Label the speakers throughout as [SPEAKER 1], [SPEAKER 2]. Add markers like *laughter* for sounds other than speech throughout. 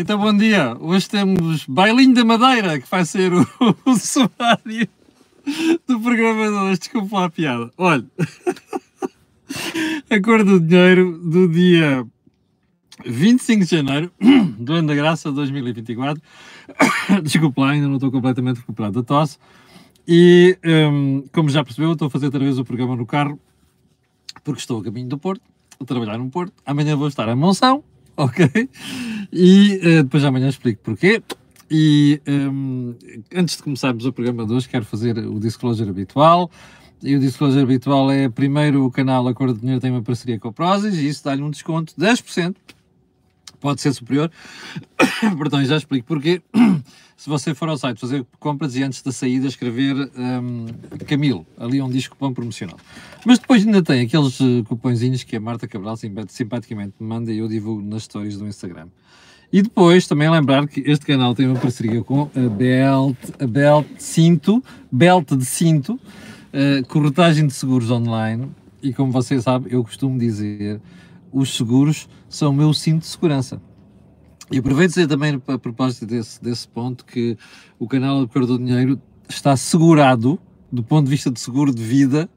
[SPEAKER 1] Então, bom dia. Hoje temos Bailinho da Madeira, que vai ser o, *laughs* o sumário do programa de hoje. Desculpa a piada. Olha, *laughs* a cor do dinheiro do dia 25 de janeiro *coughs* do ano da graça 2024. *coughs* Desculpa lá, ainda não estou completamente recuperado da tosse. E, um, como já percebeu, estou a fazer outra vez o programa no carro, porque estou a caminho do Porto, a trabalhar no Porto. Amanhã vou estar a Monção, *laughs* ok? E uh, depois amanhã explico porquê. E um, antes de começarmos o programa de hoje, quero fazer o disclosure habitual. E o disclosure habitual é, primeiro, o canal Acordo de Dinheiro tem uma parceria com o Prozis e isso dá-lhe um desconto de 10%. Pode ser superior. *coughs* Perdão, já explico porquê. *coughs* Se você for ao site fazer compras e antes da saída escrever um, Camilo, ali onde diz cupom promocional. Mas depois ainda tem aqueles uh, cupõezinhos que a Marta Cabral simpaticamente me manda e eu divulgo nas stories do Instagram. E depois também lembrar que este canal tem uma parceria com a Belt, a Belt Cinto, Belt de Cinto, uh, corretagem de seguros online. E como você sabe, eu costumo dizer, os seguros são o meu cinto de segurança. E aproveito dizer também a propósito desse, desse ponto que o canal do do Dinheiro está segurado do ponto de vista de seguro de vida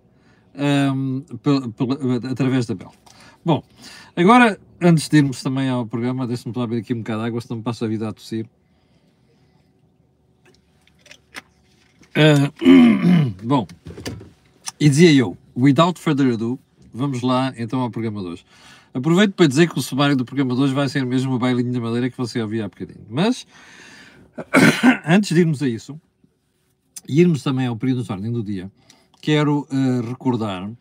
[SPEAKER 1] um, através da Bel. Bom, agora, antes de irmos também ao programa, deixe-me lá aqui um bocado de água, senão me passo a vida a tossir. Uh, *clears throat* bom, e dizia eu, without further ado, vamos lá então ao programa de hoje. Aproveito para dizer que o sumário do programa de hoje vai ser mesmo o bailinho da madeira que você ouvia há bocadinho. Mas, *coughs* antes de irmos a isso, e irmos também ao período de ordem do dia, quero uh, recordar um,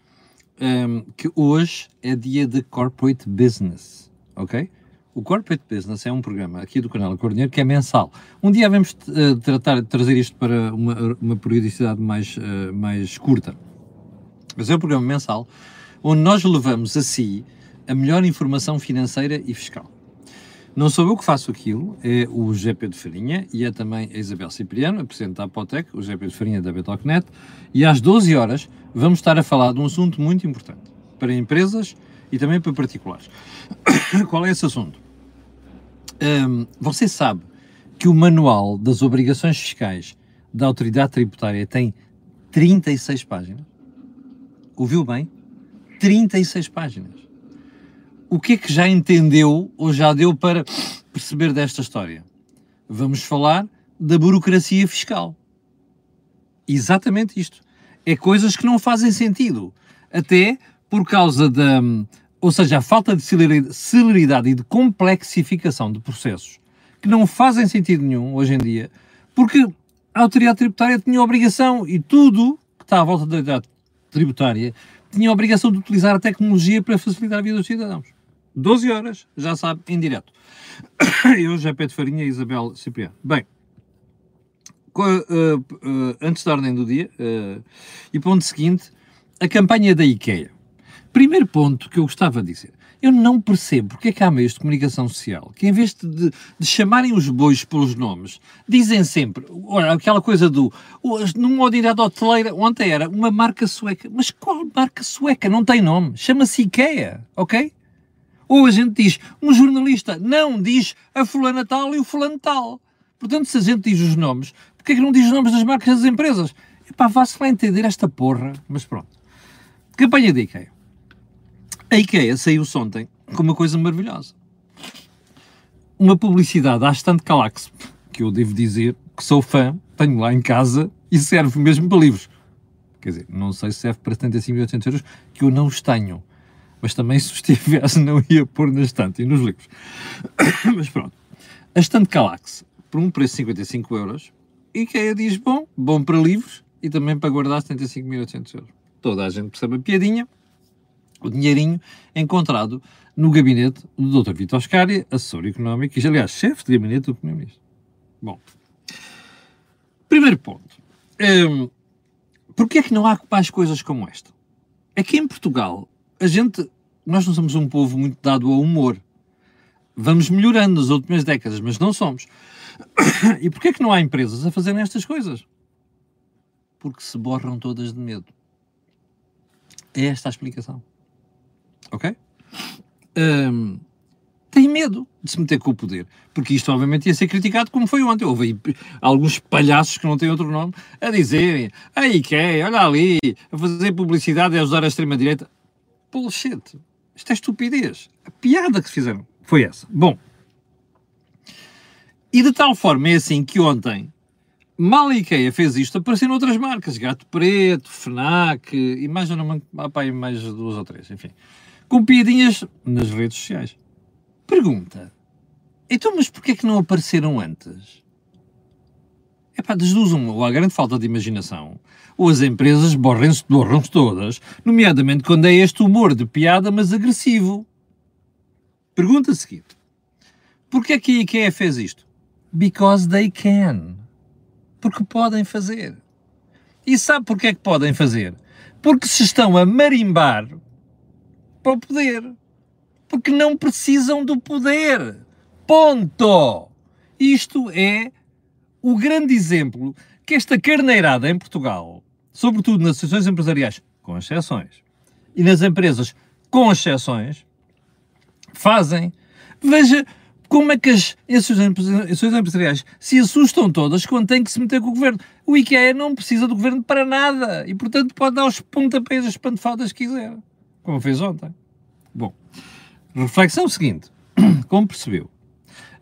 [SPEAKER 1] ehm, que hoje é dia de Corporate Business, ok? O Corporate Business é um programa aqui do canal Acordeiro que é mensal. Um dia vamos uh, tratar, trazer isto para uma, uma periodicidade mais, uh, mais curta. Mas é um programa mensal onde nós levamos a si a melhor informação financeira e fiscal. Não sou eu que faço aquilo, é o GP de Farinha e é também a Isabel Cipriano, a Presidente da Apotec, o GP de Farinha da Betocnet, e às 12 horas vamos estar a falar de um assunto muito importante para empresas e também para particulares. *coughs* Qual é esse assunto? Um, você sabe que o Manual das Obrigações Fiscais da Autoridade Tributária tem 36 páginas? Ouviu bem? 36 páginas o que é que já entendeu ou já deu para perceber desta história? Vamos falar da burocracia fiscal. Exatamente isto. É coisas que não fazem sentido. Até por causa da. Ou seja, a falta de celeridade e de complexificação de processos que não fazem sentido nenhum hoje em dia, porque a autoridade tributária tinha obrigação, e tudo que está à volta da autoridade tributária, tinha a obrigação de utilizar a tecnologia para facilitar a vida dos cidadãos. 12 horas, já sabe, em direto. *coughs* Eu, já Pedro Farinha e Isabel Cipriano. Bem, uh, uh, antes da ordem do dia, uh, e ponto seguinte, a campanha da IKEA. Primeiro ponto que eu gostava de dizer. Eu não percebo porque é que há meios de comunicação social que, em vez de, de chamarem os bois pelos nomes, dizem sempre, olha, aquela coisa do. Numa unidade hoteleira, ontem era uma marca sueca. Mas qual marca sueca? Não tem nome. Chama-se IKEA, ok? Ou a gente diz, um jornalista não diz a fulana tal e o fulano tal. Portanto, se a gente diz os nomes, porquê é que não diz os nomes das marcas das empresas? Epá, vá-se lá entender esta porra. Mas pronto. Campanha da IKEA. A IKEA saiu-se ontem com uma coisa maravilhosa. Uma publicidade à estante Calax, que eu devo dizer que sou fã, tenho lá em casa e serve mesmo para livros. Quer dizer, não sei se serve para 75.800 euros, que eu não os tenho mas também se estivesse não ia pôr na estante e nos livros. *coughs* mas pronto. A estante Calax, por um preço de 55 euros, IKEA diz bom, bom para livros e também para guardar 75.800 euros. Toda a gente percebe a piadinha, o dinheirinho encontrado no gabinete do Dr. Vitor Oscari, assessor económico e, aliás, chefe de gabinete do Primeiro-Ministro. Bom, primeiro ponto. Um, Porquê é que não há mais coisas como esta? Aqui em Portugal, a gente, nós não somos um povo muito dado ao humor. Vamos melhorando nas últimas décadas, mas não somos. *coughs* E porquê é que não há empresas a fazerem estas coisas? Porque se borram todas de medo. É esta a explicação. Ok? Um, tem medo de se meter com o poder, porque isto obviamente ia ser criticado como foi ontem. Houve aí alguns palhaços que não têm outro nome a dizerem, aí que é, olha ali, a fazer publicidade e a ajudar a extrema-direita. Bullshit. Isto é estupidez. A piada que fizeram foi essa. Bom, e de tal forma é assim que ontem, mal a IKEA fez isto, apareceram outras marcas, Gato Preto, FNAC, e mais, opa, mais duas ou três, enfim, com piadinhas nas redes sociais. Pergunta, então mas porquê é que não apareceram antes? É pá, das duas uma, ou há grande falta de imaginação, ou as empresas borram-se borram todas, nomeadamente quando é este humor de piada, mas agressivo. Pergunta seguinte, porquê é que a IKEA fez isto? Because they can. Porque podem fazer. E sabe porque é que podem fazer? Porque se estão a marimbar para o poder. Porque não precisam do poder. Ponto! Isto é o grande exemplo que esta carneirada em Portugal, sobretudo nas associações empresariais, com exceções, e nas empresas com exceções, fazem. Veja como é que as associações empresariais se assustam todas quando têm que se meter com o governo? O IKEA não precisa do governo para nada e, portanto, pode dar os pontapés, as pantofadas que quiser, como fez ontem. Bom, reflexão seguinte: *clears throat* como percebeu?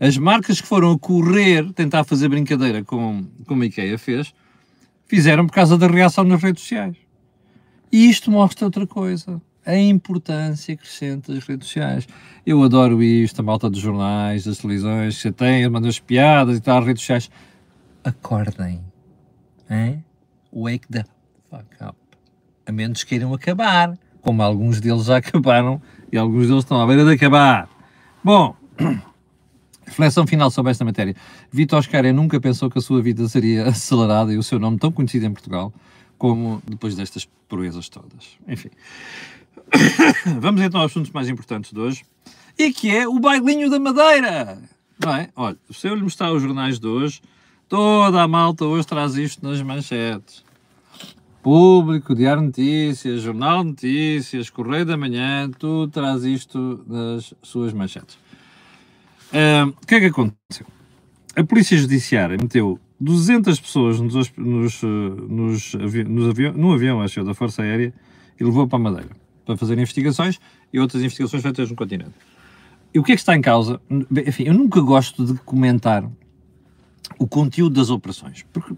[SPEAKER 1] As marcas que foram a correr tentar fazer brincadeira com, como a IKEA fez, fizeram por causa da reação nas redes sociais. E isto mostra outra coisa a importância crescente das redes sociais. Eu adoro isto, a malta dos jornais, das televisões, que tem, mandam as piadas e tal, as redes sociais. Acordem. Hein? Wake the fuck up. A menos queiram acabar, como alguns deles já *laughs* acabaram e alguns deles estão à beira de acabar. Bom, *clears throat* reflexão final sobre esta matéria. Vitor Oscar nunca pensou que a sua vida seria acelerada e o seu nome tão conhecido em Portugal como depois destas proezas todas. Enfim. *coughs* Vamos então aos assuntos mais importantes de hoje. E que é o bailinho da Madeira. Não é? Olha, se eu lhe mostrar os jornais de hoje, toda a malta hoje traz isto nas manchetes. Público, Diário Notícias, Jornal Notícias, Correio da Manhã, tudo traz isto nas suas manchetes. O que é que aconteceu? A Polícia Judiciária meteu 200 pessoas nos, nos, nos, nos avião, num avião, acho da Força Aérea e levou para a Madeira para fazer investigações e outras investigações feitas no continente. E o que é que está em causa? Enfim, eu nunca gosto de comentar o conteúdo das operações, porque,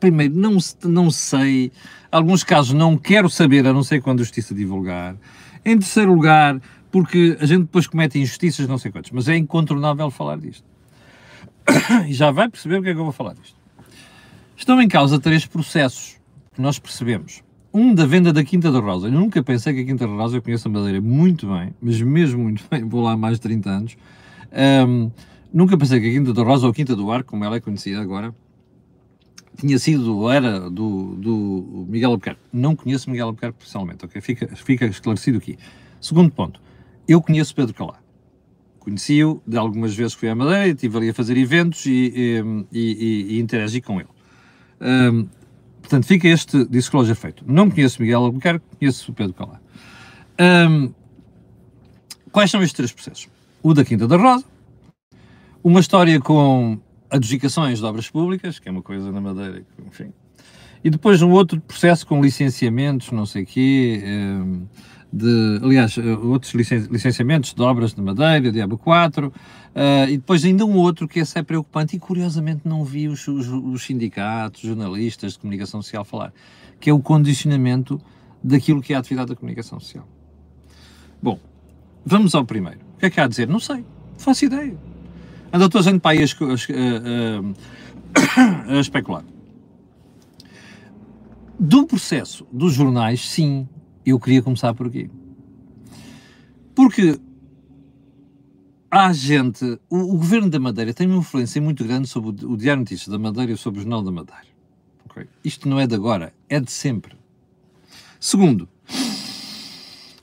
[SPEAKER 1] primeiro, não, não sei, alguns casos não quero saber, a não ser quando a Justiça divulgar. Em terceiro lugar, porque a gente depois comete injustiças, não sei quantos, mas é incontornável falar disto. *coughs* E já vai perceber o que é que eu vou falar disto. Estão em causa três processos que nós percebemos. Um da venda da Quinta da Rosa. Eu nunca pensei que a Quinta da Rosa, eu conheço a Madeira muito bem, mas mesmo muito *laughs* bem, vou lá há mais de 30 anos. Um, nunca pensei que a Quinta da Rosa, ou Quinta do Arco, como ela é conhecida agora, tinha sido, era do, do Miguel Albuquerque. Não conheço Miguel Albuquerque pessoalmente, ok? Fica, fica esclarecido aqui. Segundo ponto, eu conheço Pedro Calá. Conheci-o de algumas vezes que fui à Madeira, estive ali a fazer eventos e, e, e, e interagi com ele. Um, Portanto, fica este disclosure feito. Não conheço Miguel Albuquerque, conheço o Pedro Calá. Um, quais são estes três processos? O da Quinta da Rosa, uma história com adjudicações de obras públicas, que é uma coisa na Madeira, enfim. E depois um outro processo com licenciamentos, não sei o quê, um, de, aliás, outros licenciamentos de obras de Madeira, de Aba 4, Uh, e depois ainda um outro que esse é preocupante e curiosamente não vi os, os, os, sindicatos, jornalistas de comunicação social falar, que é o condicionamento daquilo que é a atividade da comunicação social. Bom, vamos ao primeiro. O que é que há a dizer? Não sei, não faço ideia. Anda toda a gente para aí a, a, a, a especular. Do processo dos jornais, sim, eu queria começar por aqui. Porque há gente, o, o, governo da Madeira tem uma influência muito grande sobre o, o Diário Notícias da Madeira e sobre o Jornal da Madeira. Okay? Isto não é de agora, é de sempre. Segundo,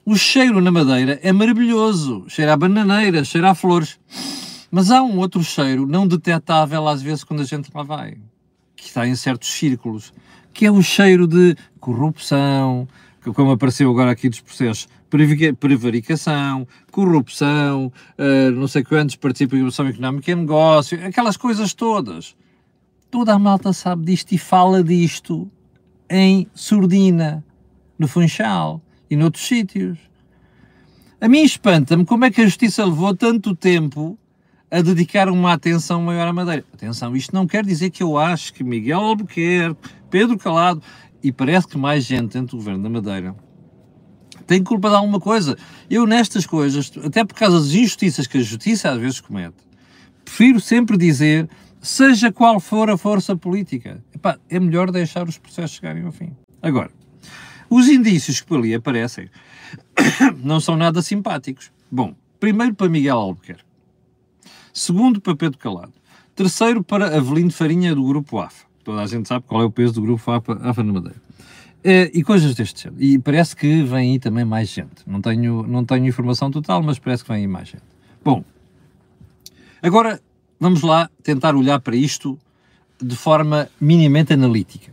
[SPEAKER 1] o cheiro na Madeira é maravilhoso. Cheira a bananeira, cheira a flores. Mas há um outro cheiro não detectável às vezes quando a gente lá vai, que está em certos círculos, que é o cheiro de corrupção, como apareceu agora aqui dos processos, prevaricação, corrupção, uh, não sei quantos, participação económica e negócio, aquelas coisas todas. Toda a malta sabe disto e fala disto em surdina, no Funchal e noutros sítios. A mim espanta-me como é que a Justiça levou tanto tempo a dedicar uma atenção maior à Madeira. Atenção, isto não quer dizer que eu acho que Miguel Albuquerque, Pedro Calado e parece que mais gente dentro do Governo da Madeira tem culpa de alguma coisa. Eu nestas coisas, até por causa das injustiças que a Justiça às vezes comete, prefiro sempre dizer, seja qual for a força política, epá, é melhor deixar os processos chegarem ao fim. Agora, os indícios que por ali aparecem *coughs* não são nada simpáticos. Bom, primeiro para Miguel Albuquerque, segundo para Pedro Calado, terceiro para Avelino Farinha do Grupo AFA. Toda a gente sabe qual é o peso do Grupo AFA, AFA na Madeira. Uh, e coisas deste género. E parece que vem aí também mais gente. Não tenho, não tenho informação total, mas parece que vem aí mais gente. Bom, agora vamos lá tentar olhar para isto de forma minimamente analítica.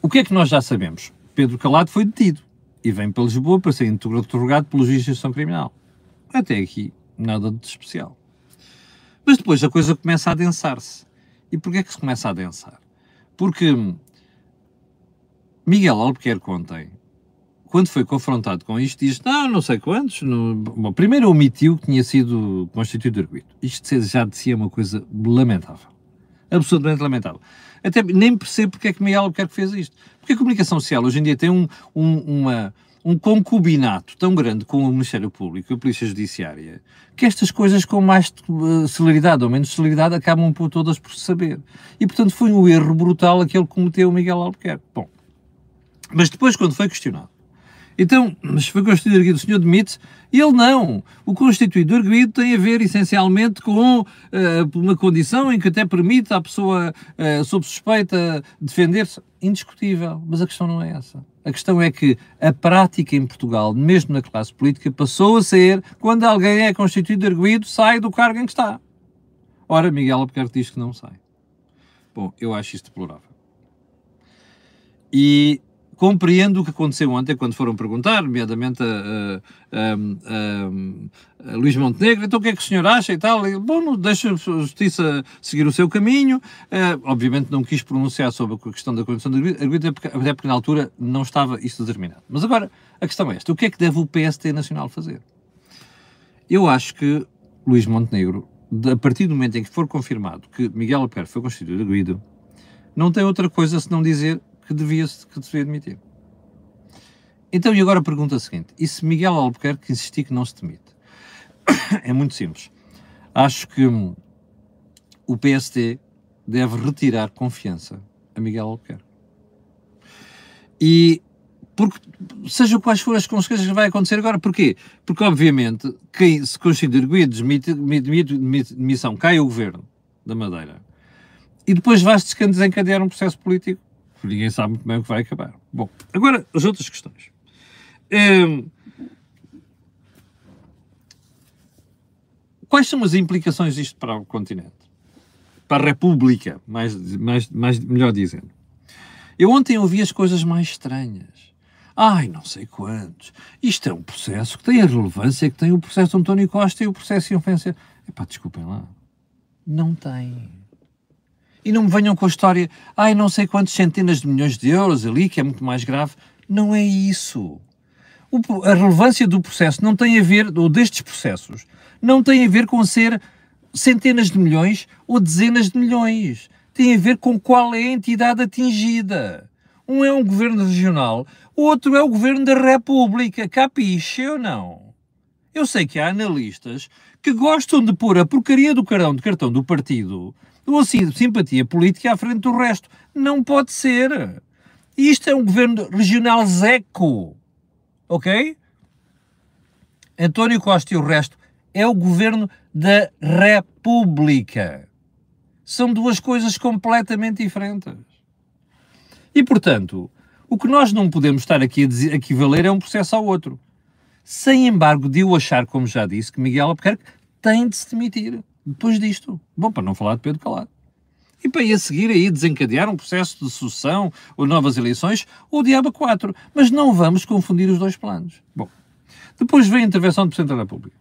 [SPEAKER 1] O que é que nós já sabemos? Pedro Calado foi detido e vem para Lisboa para ser interrogado pelo juiz de instrução criminal. Até aqui, nada de especial. Mas depois a coisa começa a adensar-se. E porquê é que se começa a adensar? Porque Miguel Albuquerque ontem, quando foi confrontado com isto, diz, não, não sei quantos, no... Bom, primeiro omitiu que tinha sido constituído arguido. Isto já de si é uma coisa lamentável. Absolutamente lamentável. Até nem percebo porque é que Miguel Albuquerque fez isto. Porque a comunicação social hoje em dia tem um, um, uma, um concubinato tão grande com o Ministério Público e a Polícia Judiciária que estas coisas com mais eh, celeridade ou menos celeridade acabam por todas por se saber. E portanto foi um erro brutal aquele que cometeu o Miguel Albuquerque. Bom, mas depois quando foi questionado então, mas foi constituído arguido, o senhor demite ele não. O constituído arguido tem a ver essencialmente com uh, uma condição em que até permite à pessoa uh, sob suspeita defender-se. Indiscutível, mas a questão não é essa. A questão é que a prática em Portugal, mesmo na classe política, passou a ser quando alguém é constituído arguido, sai do cargo em que está. Ora, Miguel Albuquerque diz que não sai. Bom, eu acho isto deplorável. E compreendo o que aconteceu ontem quando foram perguntar, nomeadamente a, a, a, a, Luís Montenegro, então o que é que o senhor acha e tal? E, bom, deixa a justiça seguir o seu caminho. Uh, obviamente não quis pronunciar sobre a questão da condição de arbítrio, até porque na altura não estava isso determinado. Mas agora, a questão é esta, o que é que deve o PST Nacional fazer? Eu acho que Luís Montenegro, a partir do momento em que for confirmado que Miguel Albuquerque foi constituído arguido, não tem outra coisa senão dizer que devia, que devia demitir. Então, e agora a pergunta seguinte: e se Miguel Albuquerque insistir que não se demite? *coughs* é muito simples. Acho que hum, o PST deve retirar confiança a Miguel Albuquerque. E porque, seja quais forem as consequências que vai acontecer agora, porquê? Porque, obviamente, quem se demite, demissão, cai o governo da Madeira e depois vai-se desencadear um processo político ninguém sabe muito bem o que vai acabar. Bom, agora as outras questões. Hum, quais são as implicações disto para o continente? Para a República, mais, mais, mais, melhor dizendo. Eu ontem ouvi as coisas mais estranhas. Ai, não sei quantos. Isto é um processo que tem a relevância que tem o processo de António Costa e o processo Inofensa. Epá, desculpem lá. Não tem. E não me venham com a história, ai, não sei quantas centenas de milhões de euros ali, que é muito mais grave. Não é isso. O, a relevância do processo não tem a ver, ou destes processos, não tem a ver com ser centenas de milhões ou dezenas de milhões. Tem a ver com qual é a entidade atingida. Um é um governo regional, o outro é o governo da República. Capiche ou não? Eu sei que há analistas que gostam de pôr a porcaria do carão de cartão do partido ou simpatia política à frente do resto. Não pode ser. Isto é um governo regional zeco. Ok? António Costa e o resto é o governo da República. São duas coisas completamente diferentes. E, portanto, o que nós não podemos estar aqui a equivaler é um processo ao outro. Sem embargo, de eu achar, como já disse, que Miguel Albuquerque tem de se demitir depois disto. Bom, para não falar de Pedro Calado. e para ir a seguir aí desencadear um processo de sucessão ou novas eleições ou diabo 4. Mas não vamos confundir os dois planos. Bom, depois vem a intervenção do Presidente da República.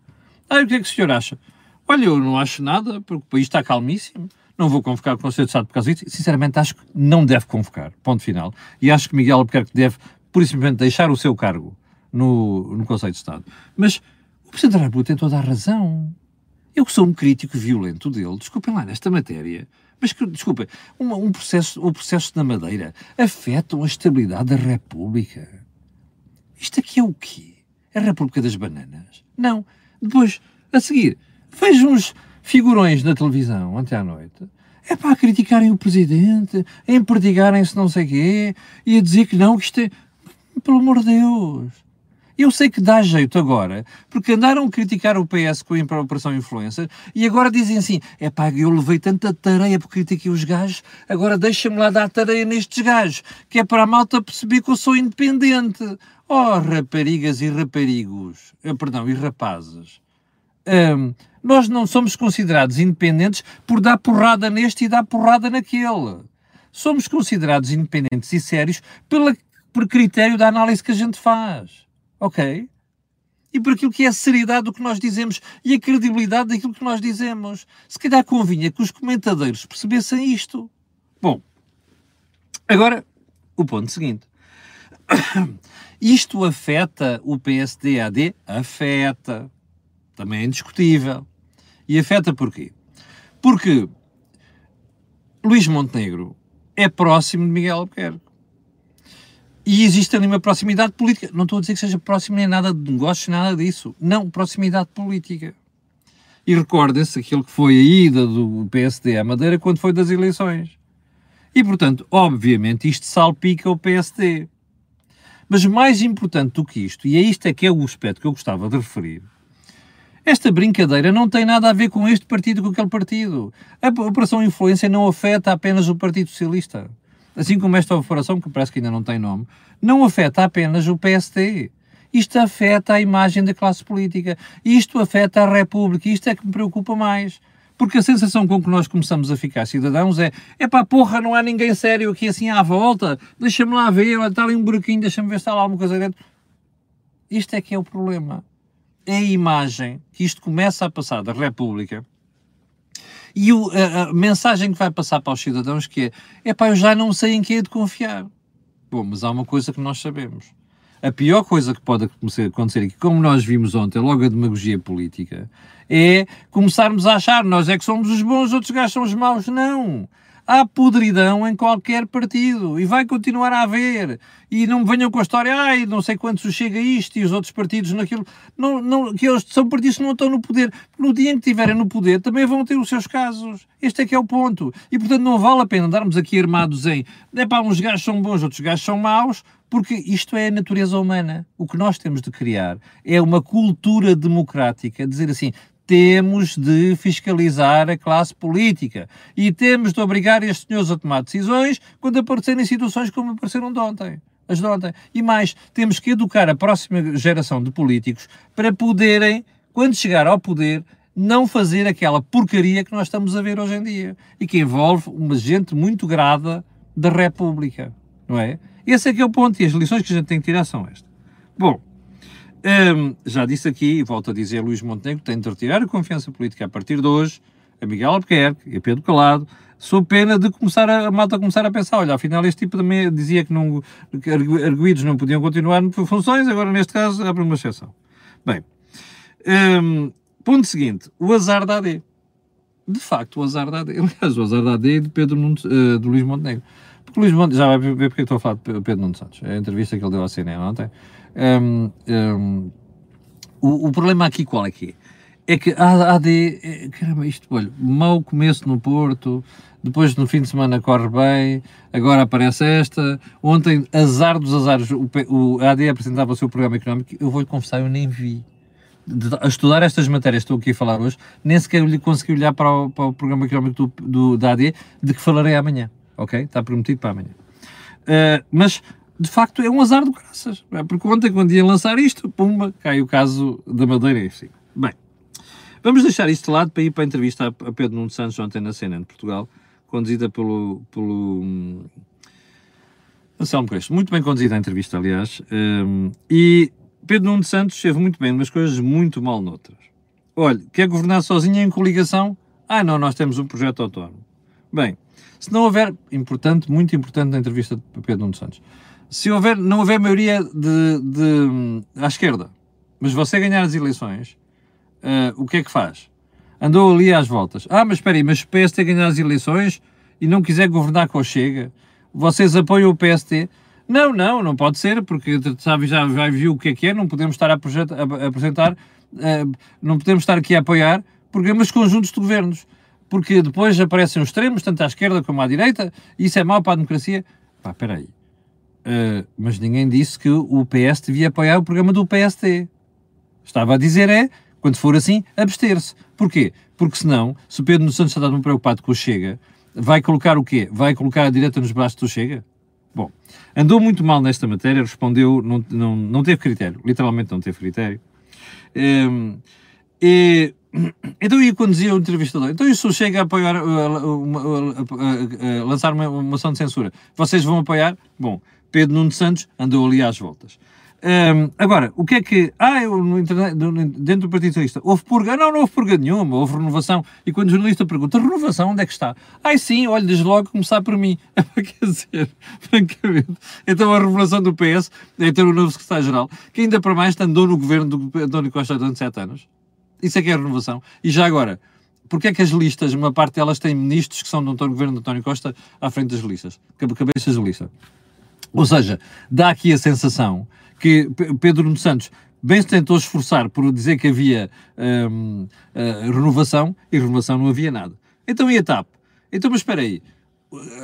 [SPEAKER 1] Ah, o que é que o senhor acha? Olha, eu não acho nada, porque o país está calmíssimo. Não vou convocar o Conselho de Estado por causa disso. Sinceramente, acho que não deve convocar. Ponto final. E acho que Miguel Albuquerque deve, por simplesmente, deixar o seu cargo no, no Conselho de Estado. Mas o Presidente da República tem toda a razão. Eu que sou um crítico violento dele, desculpem lá nesta matéria, mas que, desculpem, um, um processo, o processo na Madeira afetam a estabilidade da República. Isto aqui é o quê? É a República das Bananas? Não. Depois, a seguir, vejo uns figurões na televisão ontem à noite é para criticarem o presidente, a emperdigarem-se não sei quê e a dizer que não, que isto é. Pelo amor de Deus. Eu sei que dá jeito agora, porque andaram a criticar o PS com a Operação Influencer e agora dizem assim: é pá, eu levei tanta tareia por criticar os gajos, agora deixa-me lá dar tareia nestes gajos, que é para a malta perceber que eu sou independente. Oh, raparigas e raparigos, eh, perdão, e rapazes. Nós não somos considerados independentes por dar porrada neste e dar porrada naquele. Somos considerados independentes e sérios pela, por critério da análise que a gente faz ok? E por aquilo que é a seriedade do que nós dizemos e a credibilidade daquilo que nós dizemos. Se calhar convinha que os comentadores percebessem isto. Bom, agora o ponto seguinte. *coughs* Isto afeta o PSD-AD? Afeta. Também é indiscutível. E afeta porquê? Porque Luís Montenegro é próximo de Miguel Albuquerque. E existe ali uma proximidade política. Não estou a dizer que seja próximo nem nada de negócios, nada disso. Não, proximidade política. E recordem-se aquilo que foi a ida do PSD à Madeira quando foi das eleições. E, portanto, obviamente, isto salpica o PSD. Mas mais importante do que isto, e é isto é que é o aspecto que eu gostava de referir, esta brincadeira não tem nada a ver com este partido, com aquele partido. A Operação Influência não afeta apenas o Partido Socialista assim como esta operação, que parece que ainda não tem nome, não afeta apenas o PST. Isto afeta a imagem da classe política. Isto afeta a República. Isto é que me preocupa mais. Porque a sensação com que nós começamos a ficar cidadãos é é pá, porra, não há ninguém sério aqui assim à volta. Deixa-me lá ver, está ali um buraquinho, deixa-me ver se está lá alguma coisa dentro. Isto é que é o problema. É a imagem que isto começa a passar da República e o, a, a, mensagem que vai passar para os cidadãos que é, é pá, eu já não sei em quem é de confiar. Bom, mas há uma coisa que nós sabemos. A pior coisa que pode acontecer aqui, como nós vimos ontem, logo a demagogia política, é começarmos a achar nós é que somos os bons, outros gajos são os maus. Não! Há podridão em qualquer partido e vai continuar a haver. E não me venham com a história, ai, não sei quantos chega isto e os outros partidos naquilo. Não, não, que eles são partidos que não estão no poder. No dia em que estiverem no poder também vão ter os seus casos. Este é que é o ponto. E portanto não vale a pena andarmos aqui armados em é pá, uns gajos são bons, outros gajos são maus, porque isto é a natureza humana. O que nós temos de criar é uma cultura democrática, dizer assim, temos de fiscalizar a classe política e temos de obrigar estes senhores a tomar decisões quando aparecerem situações como apareceram de ontem. As de ontem. E mais, temos que educar a próxima geração de políticos para poderem, quando chegar ao poder, não fazer aquela porcaria que nós estamos a ver hoje em dia e que envolve uma gente muito grada da República, não é? Esse é que é o ponto e as lições que a gente tem que tirar são estas. Bom, um, já disse aqui, e volto a dizer, Luís Montenegro tem de retirar a confiança política a partir de hoje, a Miguel Albuquerque e a Pedro Calado, sou pena de começar a, a malta começar a pensar, olha, afinal este tipo também dizia que, não, que arguídos não podiam continuar por funções, agora neste caso abre uma exceção. Bem, um, ponto seguinte, o azar da AD. De facto, o azar da AD, aliás, o azar da AD é de Pedro Nunes, uh, de Luís Montenegro. Porque Luís Montenegro, já vai ver porque estou a falar de Pedro Nunes Santos, é a entrevista que ele deu à CNN ontem, um, um, o, o, problema aqui qual é que é? É que a AD, é, caramba, isto, olha, mau começo no Porto, depois no fim de semana corre bem, agora aparece esta, ontem, azar dos azares, o, o AD apresentava o seu programa económico, eu vou-lhe confessar, eu nem vi. De, a estudar estas matérias que estou aqui a falar hoje, nem sequer lhe consegui olhar para o, para o programa económico do, do, da AD, de que falarei amanhã, ok? Está prometido para amanhã. Uh, mas de facto é um azar do graças. É? Porque ontem, quando ia lançar isto, pumba, cai o caso da Madeira e assim. Bem, vamos deixar isto de lado para ir para a entrevista a Pedro Nuno Santos ontem na CNN de Portugal, conduzida pelo, pelo hum, Anselmo. Muito bem conduzida a entrevista, aliás. Um, e Pedro Nuno Santos esteve muito bem umas coisas, muito mal noutras. Olha, quer governar sozinho em coligação? Ah, não, nós temos um projeto autónomo. Bem, se não houver, importante, muito importante na entrevista de Pedro Nuno Santos, se houver, não houver maioria de, de, à esquerda, mas você ganhar as eleições, uh, o que é que faz? Andou ali às voltas. Ah, mas espera aí, mas o PST ganhar as eleições e não quiser governar com o Chega, vocês apoiam o PST? Não, não, não pode ser, porque sabe, já, já viu o que é que é, não podemos estar a, a apresentar, uh, não podemos estar aqui a apoiar programas conjuntos de governos, porque depois aparecem os extremos, tanto à esquerda como à direita, e isso é mau para a democracia. Pá, espera aí. Uh, mas ninguém disse que o PS devia apoiar o programa do PST. Estava a dizer é, quando for assim, abster-se. Porquê? Porque senão, se o Pedro Santos está tão preocupado com o Chega, vai colocar o quê? Vai colocar a direita nos braços do Chega? Bom, andou muito mal nesta matéria, respondeu, não, não, não teve critério, literalmente não teve critério. Um, e, então ia conduzir o entrevistador. Então isso chega a apoiar, a, a, a, lançar uma, moção de censura. Vocês vão apoiar? Bom, Pedro Nuno Santos andou ali às voltas. Um, agora, o que é que. Ah, eu, no internet, dentro do Partido Socialista, houve purga? Não, não houve purga nenhuma, houve renovação. E quando o jornalista pergunta, renovação, onde é que está? Ah, sim, olha, desde logo começar por mim. *laughs* Quer dizer, francamente. Então a renovação do PS é ter o novo secretário-geral, que ainda para mais andou no governo do António Costa durante sete anos. Isso é que é renovação. E já agora, porque é que as listas, uma parte delas têm ministros que são do governo de António Costa à frente das listas? Cabeças de lista. Ou seja, dá aqui a sensação que Pedro Nuno Santos bem se tentou esforçar por dizer que havia hum, uh, renovação e renovação não havia nada. Então e a TAP? Então, mas espera aí.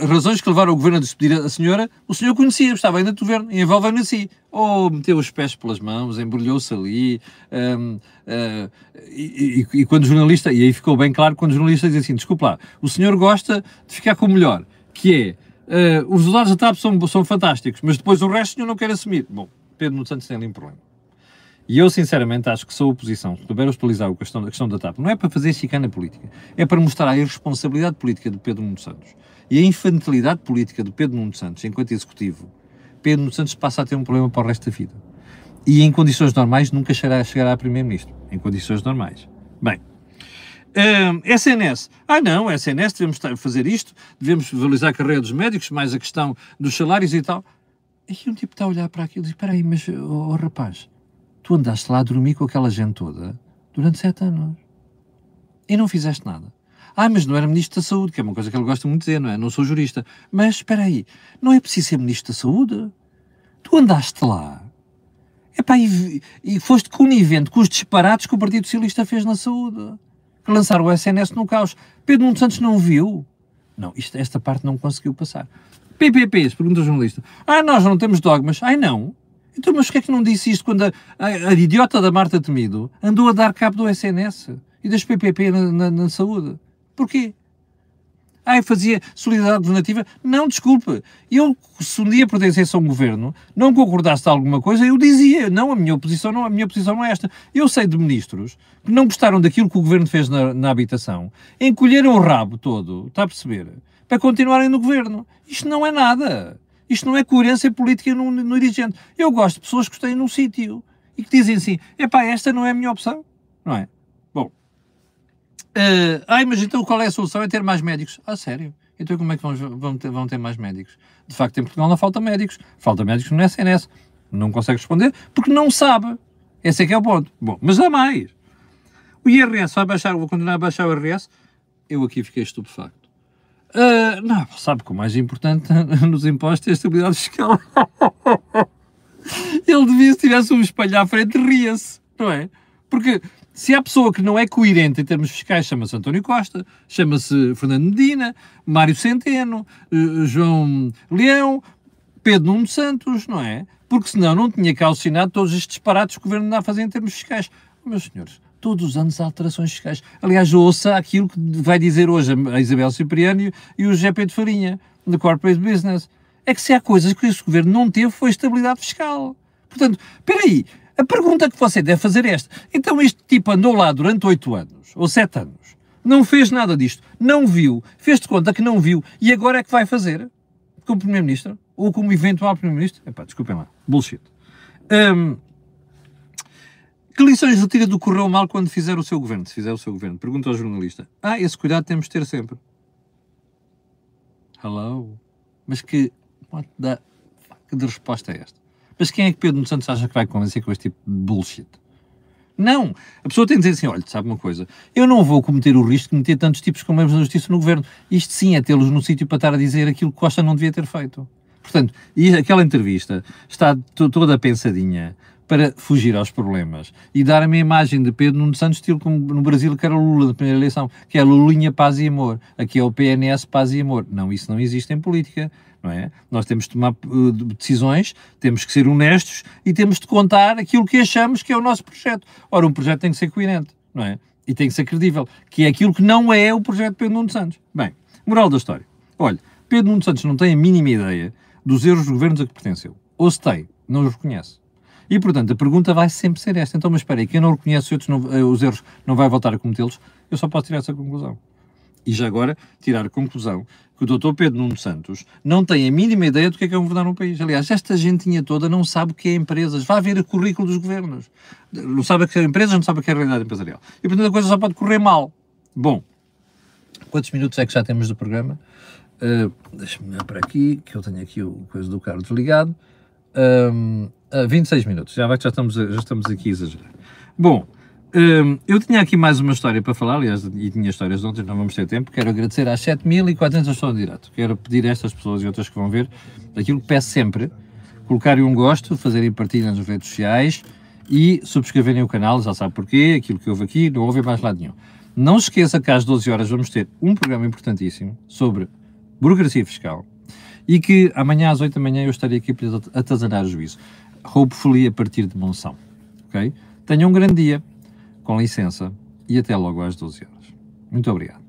[SPEAKER 1] Razões que levaram o governo a despedir a senhora, o senhor conhecia, estava ainda no governo, e envolvendo si. Ou meteu os pés pelas mãos, embrulhou-se ali, um, uh, eh, e, e, e, quando o jornalista, e aí ficou bem claro, quando o jornalista diz assim, desculpa lá, o senhor gosta de ficar com o melhor, que é, uh, os resultados da TAP são, são fantásticos, mas depois o resto o senhor não quer assumir. Bom, Pedro Santos tem ali um problema. E eu, sinceramente, acho que sou oposição. Se puder utilizar a questão, a questão da TAP, não é para fazer chicana política, é para mostrar a irresponsabilidade política de Pedro Nuno Santos e a infantilidade política de Pedro Nuno Santos enquanto executivo. Pedro Nuno Santos passa a ter um problema para o resto da vida. E em condições normais nunca chegará, chegará a Primeiro-Ministro. Em condições normais. Bem, um, SNS. Ah, não, SNS, devemos fazer isto, devemos valorizar a carreira dos médicos, mais a questão dos salários e tal. E um tipo está a olhar para aquilo e diz: Espera aí, mas, oh, oh, rapaz, tu andaste lá a dormir com aquela gente toda durante sete anos e não fizeste nada. Ah, mas não era Ministro da Saúde, que é uma coisa que ele gosta muito de dizer, não é? Não sou jurista. Mas espera aí, não é preciso ser Ministro da Saúde? Tu andaste lá epá, e, e foste conivente com os disparates que o Partido Socialista fez na saúde. Que lançaram o SNS no caos. Pedro Nuno Santos não viu. Não, isto, esta parte não conseguiu passar. PPPs, pergunta o jornalista. Ah, nós não temos dogmas. Ai, não. Então, mas porquê é que não disse isto quando a, a, a, idiota da Marta Temido andou a dar cabo do SNS e das PPP na, na, na saúde? Porquê? Ah, fazia solidariedade governativa. Não, desculpe. Eu, se um dia pertencesse a um governo, não concordasse de alguma coisa, eu dizia, não, a minha oposição não, a minha posição não é esta. Eu sei de ministros que não gostaram daquilo que o governo fez na, na habitação, encolheram o rabo todo, está a perceber? para continuarem no governo. Isto não é nada. Isto não é coerência política no, no dirigente. Eu gosto de pessoas que estão num sítio e que dizem assim: epá, esta não é a minha opção. Não é? Uh, ai, mas então qual é a solução? É ter mais médicos. Ah, sério? Então como é que vão, vão, ter, vão ter mais médicos? De facto, em Portugal não falta médicos. Falta médicos no SNS. Não consegue responder porque não sabe. Esse é que é o ponto. Bom, mas há mais. O IRS vai baixar, vou continuar a baixar o IRS. Eu aqui fiquei estupefacto. Uh, não, sabe que o mais importante *laughs* nos impostos é a estabilidade fiscal. *laughs* Ele devia, se tivesse um espelho à frente, ria-se, não é? Porque se há pessoa que não é coerente em termos fiscais, chama-se António Costa, chama-se Fernando Medina, Mário Centeno, uh, João Leão, Pedro Nuno Santos, não é? Porque senão não tinha calcinado todos estes disparates que o governo anda a fazer em termos fiscais. Meus senhores, todos os anos há alterações fiscais. Aliás, ouça aquilo que vai dizer hoje a Isabel Cipriano e o GP de Farinha, da Corporate Business. É que se há coisas que este governo não teve foi estabilidade fiscal. Portanto, espera aí, a pergunta que você deve fazer é esta. Então este tipo andou lá durante oito anos, ou sete anos, Não fez nada disto. Não viu. Fez de conta que não viu. E agora é que vai fazer? Como Primeiro-Ministro? Ou como eventual Primeiro-Ministro? Epá, desculpem lá. Bullshit. Um, que lições retira do correu mal quando fizer o seu governo? Se fizer o seu governo. Pergunta ao jornalista. Ah, esse cuidado temos de ter sempre. Hello? Mas que... What the... Que de resposta é esta? Mas quem é que Pedro Santos acha que vai convencer com este tipo de bullshit? Não. A pessoa tem de dizer assim: olha, sabe uma coisa, eu não vou cometer o risco de meter tantos tipos como na justiça no governo. Isto sim é tê-los no sítio para estar a dizer aquilo que Costa não devia ter feito. Portanto, e aquela entrevista está toda pensadinha para fugir aos problemas e dar a minha imagem de Pedro Nuno Santos, estilo como no Brasil que era Lula da primeira eleição, que é Lulinha Paz e Amor, aqui é o PNS Paz e Amor. Não, isso não existe em política, não é? Nós temos de tomar uh, decisões, temos que ser honestos e temos de contar aquilo que achamos que é o nosso projeto. Ora, um projeto tem que ser coerente, não é? E tem que ser credível, que é aquilo que não é o projeto de Pedro Nuno Santos. Bem, moral da história. Olha, Pedro Nuno Santos não tem a mínima ideia dos erros dos governos a que pertenceu. Ou se tem, não os reconhece. E, portanto, a pergunta vai sempre ser esta. Então, mas espera aí, quem não reconhece os, não, eh, os erros não vai voltar a cometê-los? Eu só posso tirar essa conclusão. E já agora, tirar a conclusão que o Dr. Pedro Nuno Santos não tem a mínima ideia do que é, que é governar um país. Aliás, esta gentinha toda não sabe o que é empresas. Vai ver o currículo dos governos. Não sabe o que é empresas, não sabe o que é realidade empresarial. E, portanto, a coisa só pode correr mal. Bom, quantos minutos é que já temos do programa? Uh, Deixa-me olhar para aqui, que eu tenho aqui o coisa do carro desligado. Uh, 26 minutos, já, vai, já, estamos, já estamos aqui a exagerar. Bom, um, eu tinha aqui mais uma história para falar, aliás, e tinha histórias ontem, não vamos ter tempo. Quero agradecer às 7.400 pessoas de direto. Quero pedir a estas pessoas e outras que vão ver aquilo que peço sempre: colocarem um gosto, fazerem partilha nas redes sociais e subscreverem o canal, já sabe porquê, aquilo que houve aqui, não houve mais lado nenhum. Não se esqueça que às 12 horas vamos ter um programa importantíssimo sobre burocracia fiscal e que amanhã às 8 da manhã eu estarei aqui para atazanar o juízo. Hopefully a partir de Monção. Ok? Tenham um grande dia, com licença, e até logo às 12 horas. Muito obrigado.